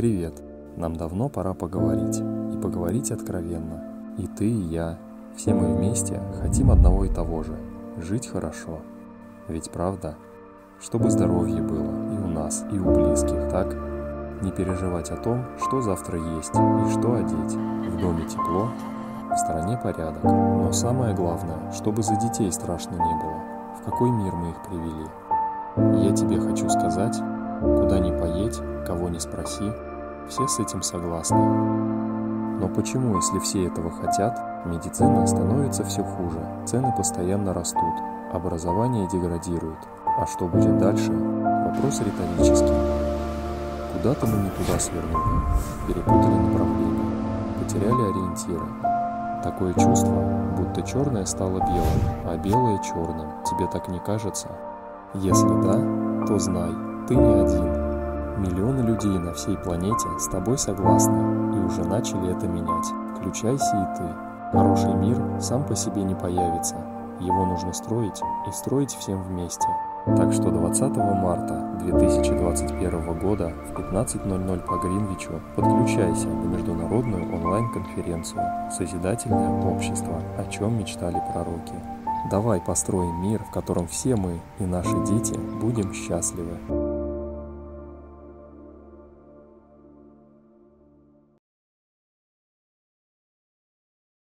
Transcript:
Привет! Нам давно пора поговорить, и поговорить откровенно. И ты, и я, все мы вместе хотим одного и того же – жить хорошо. Ведь правда? Чтобы здоровье было и у нас, и у близких, так? Не переживать о том, что завтра есть и что одеть. В доме тепло, в стране порядок. Но самое главное, чтобы за детей страшно не было. В какой мир мы их привели? Я тебе хочу сказать, куда ни поедь, кого ни спроси, все с этим согласны. Но почему, если все этого хотят, медицина становится все хуже, цены постоянно растут, образование деградирует, а что будет дальше? Вопрос риторический. Куда-то мы не туда свернули, перепутали направление, потеряли ориентиры. Такое чувство, будто черное стало белым, а белое черным. Тебе так не кажется? Если да, то знай, ты не один. Миллионы людей на всей планете с тобой согласны и уже начали это менять. Включайся и ты. Хороший мир сам по себе не появится. Его нужно строить и строить всем вместе. Так что 20 марта 2021 года в 15.00 по Гринвичу подключайся на международную онлайн-конференцию «Созидательное общество. О чем мечтали пророки». Давай построим мир, в котором все мы и наши дети будем счастливы.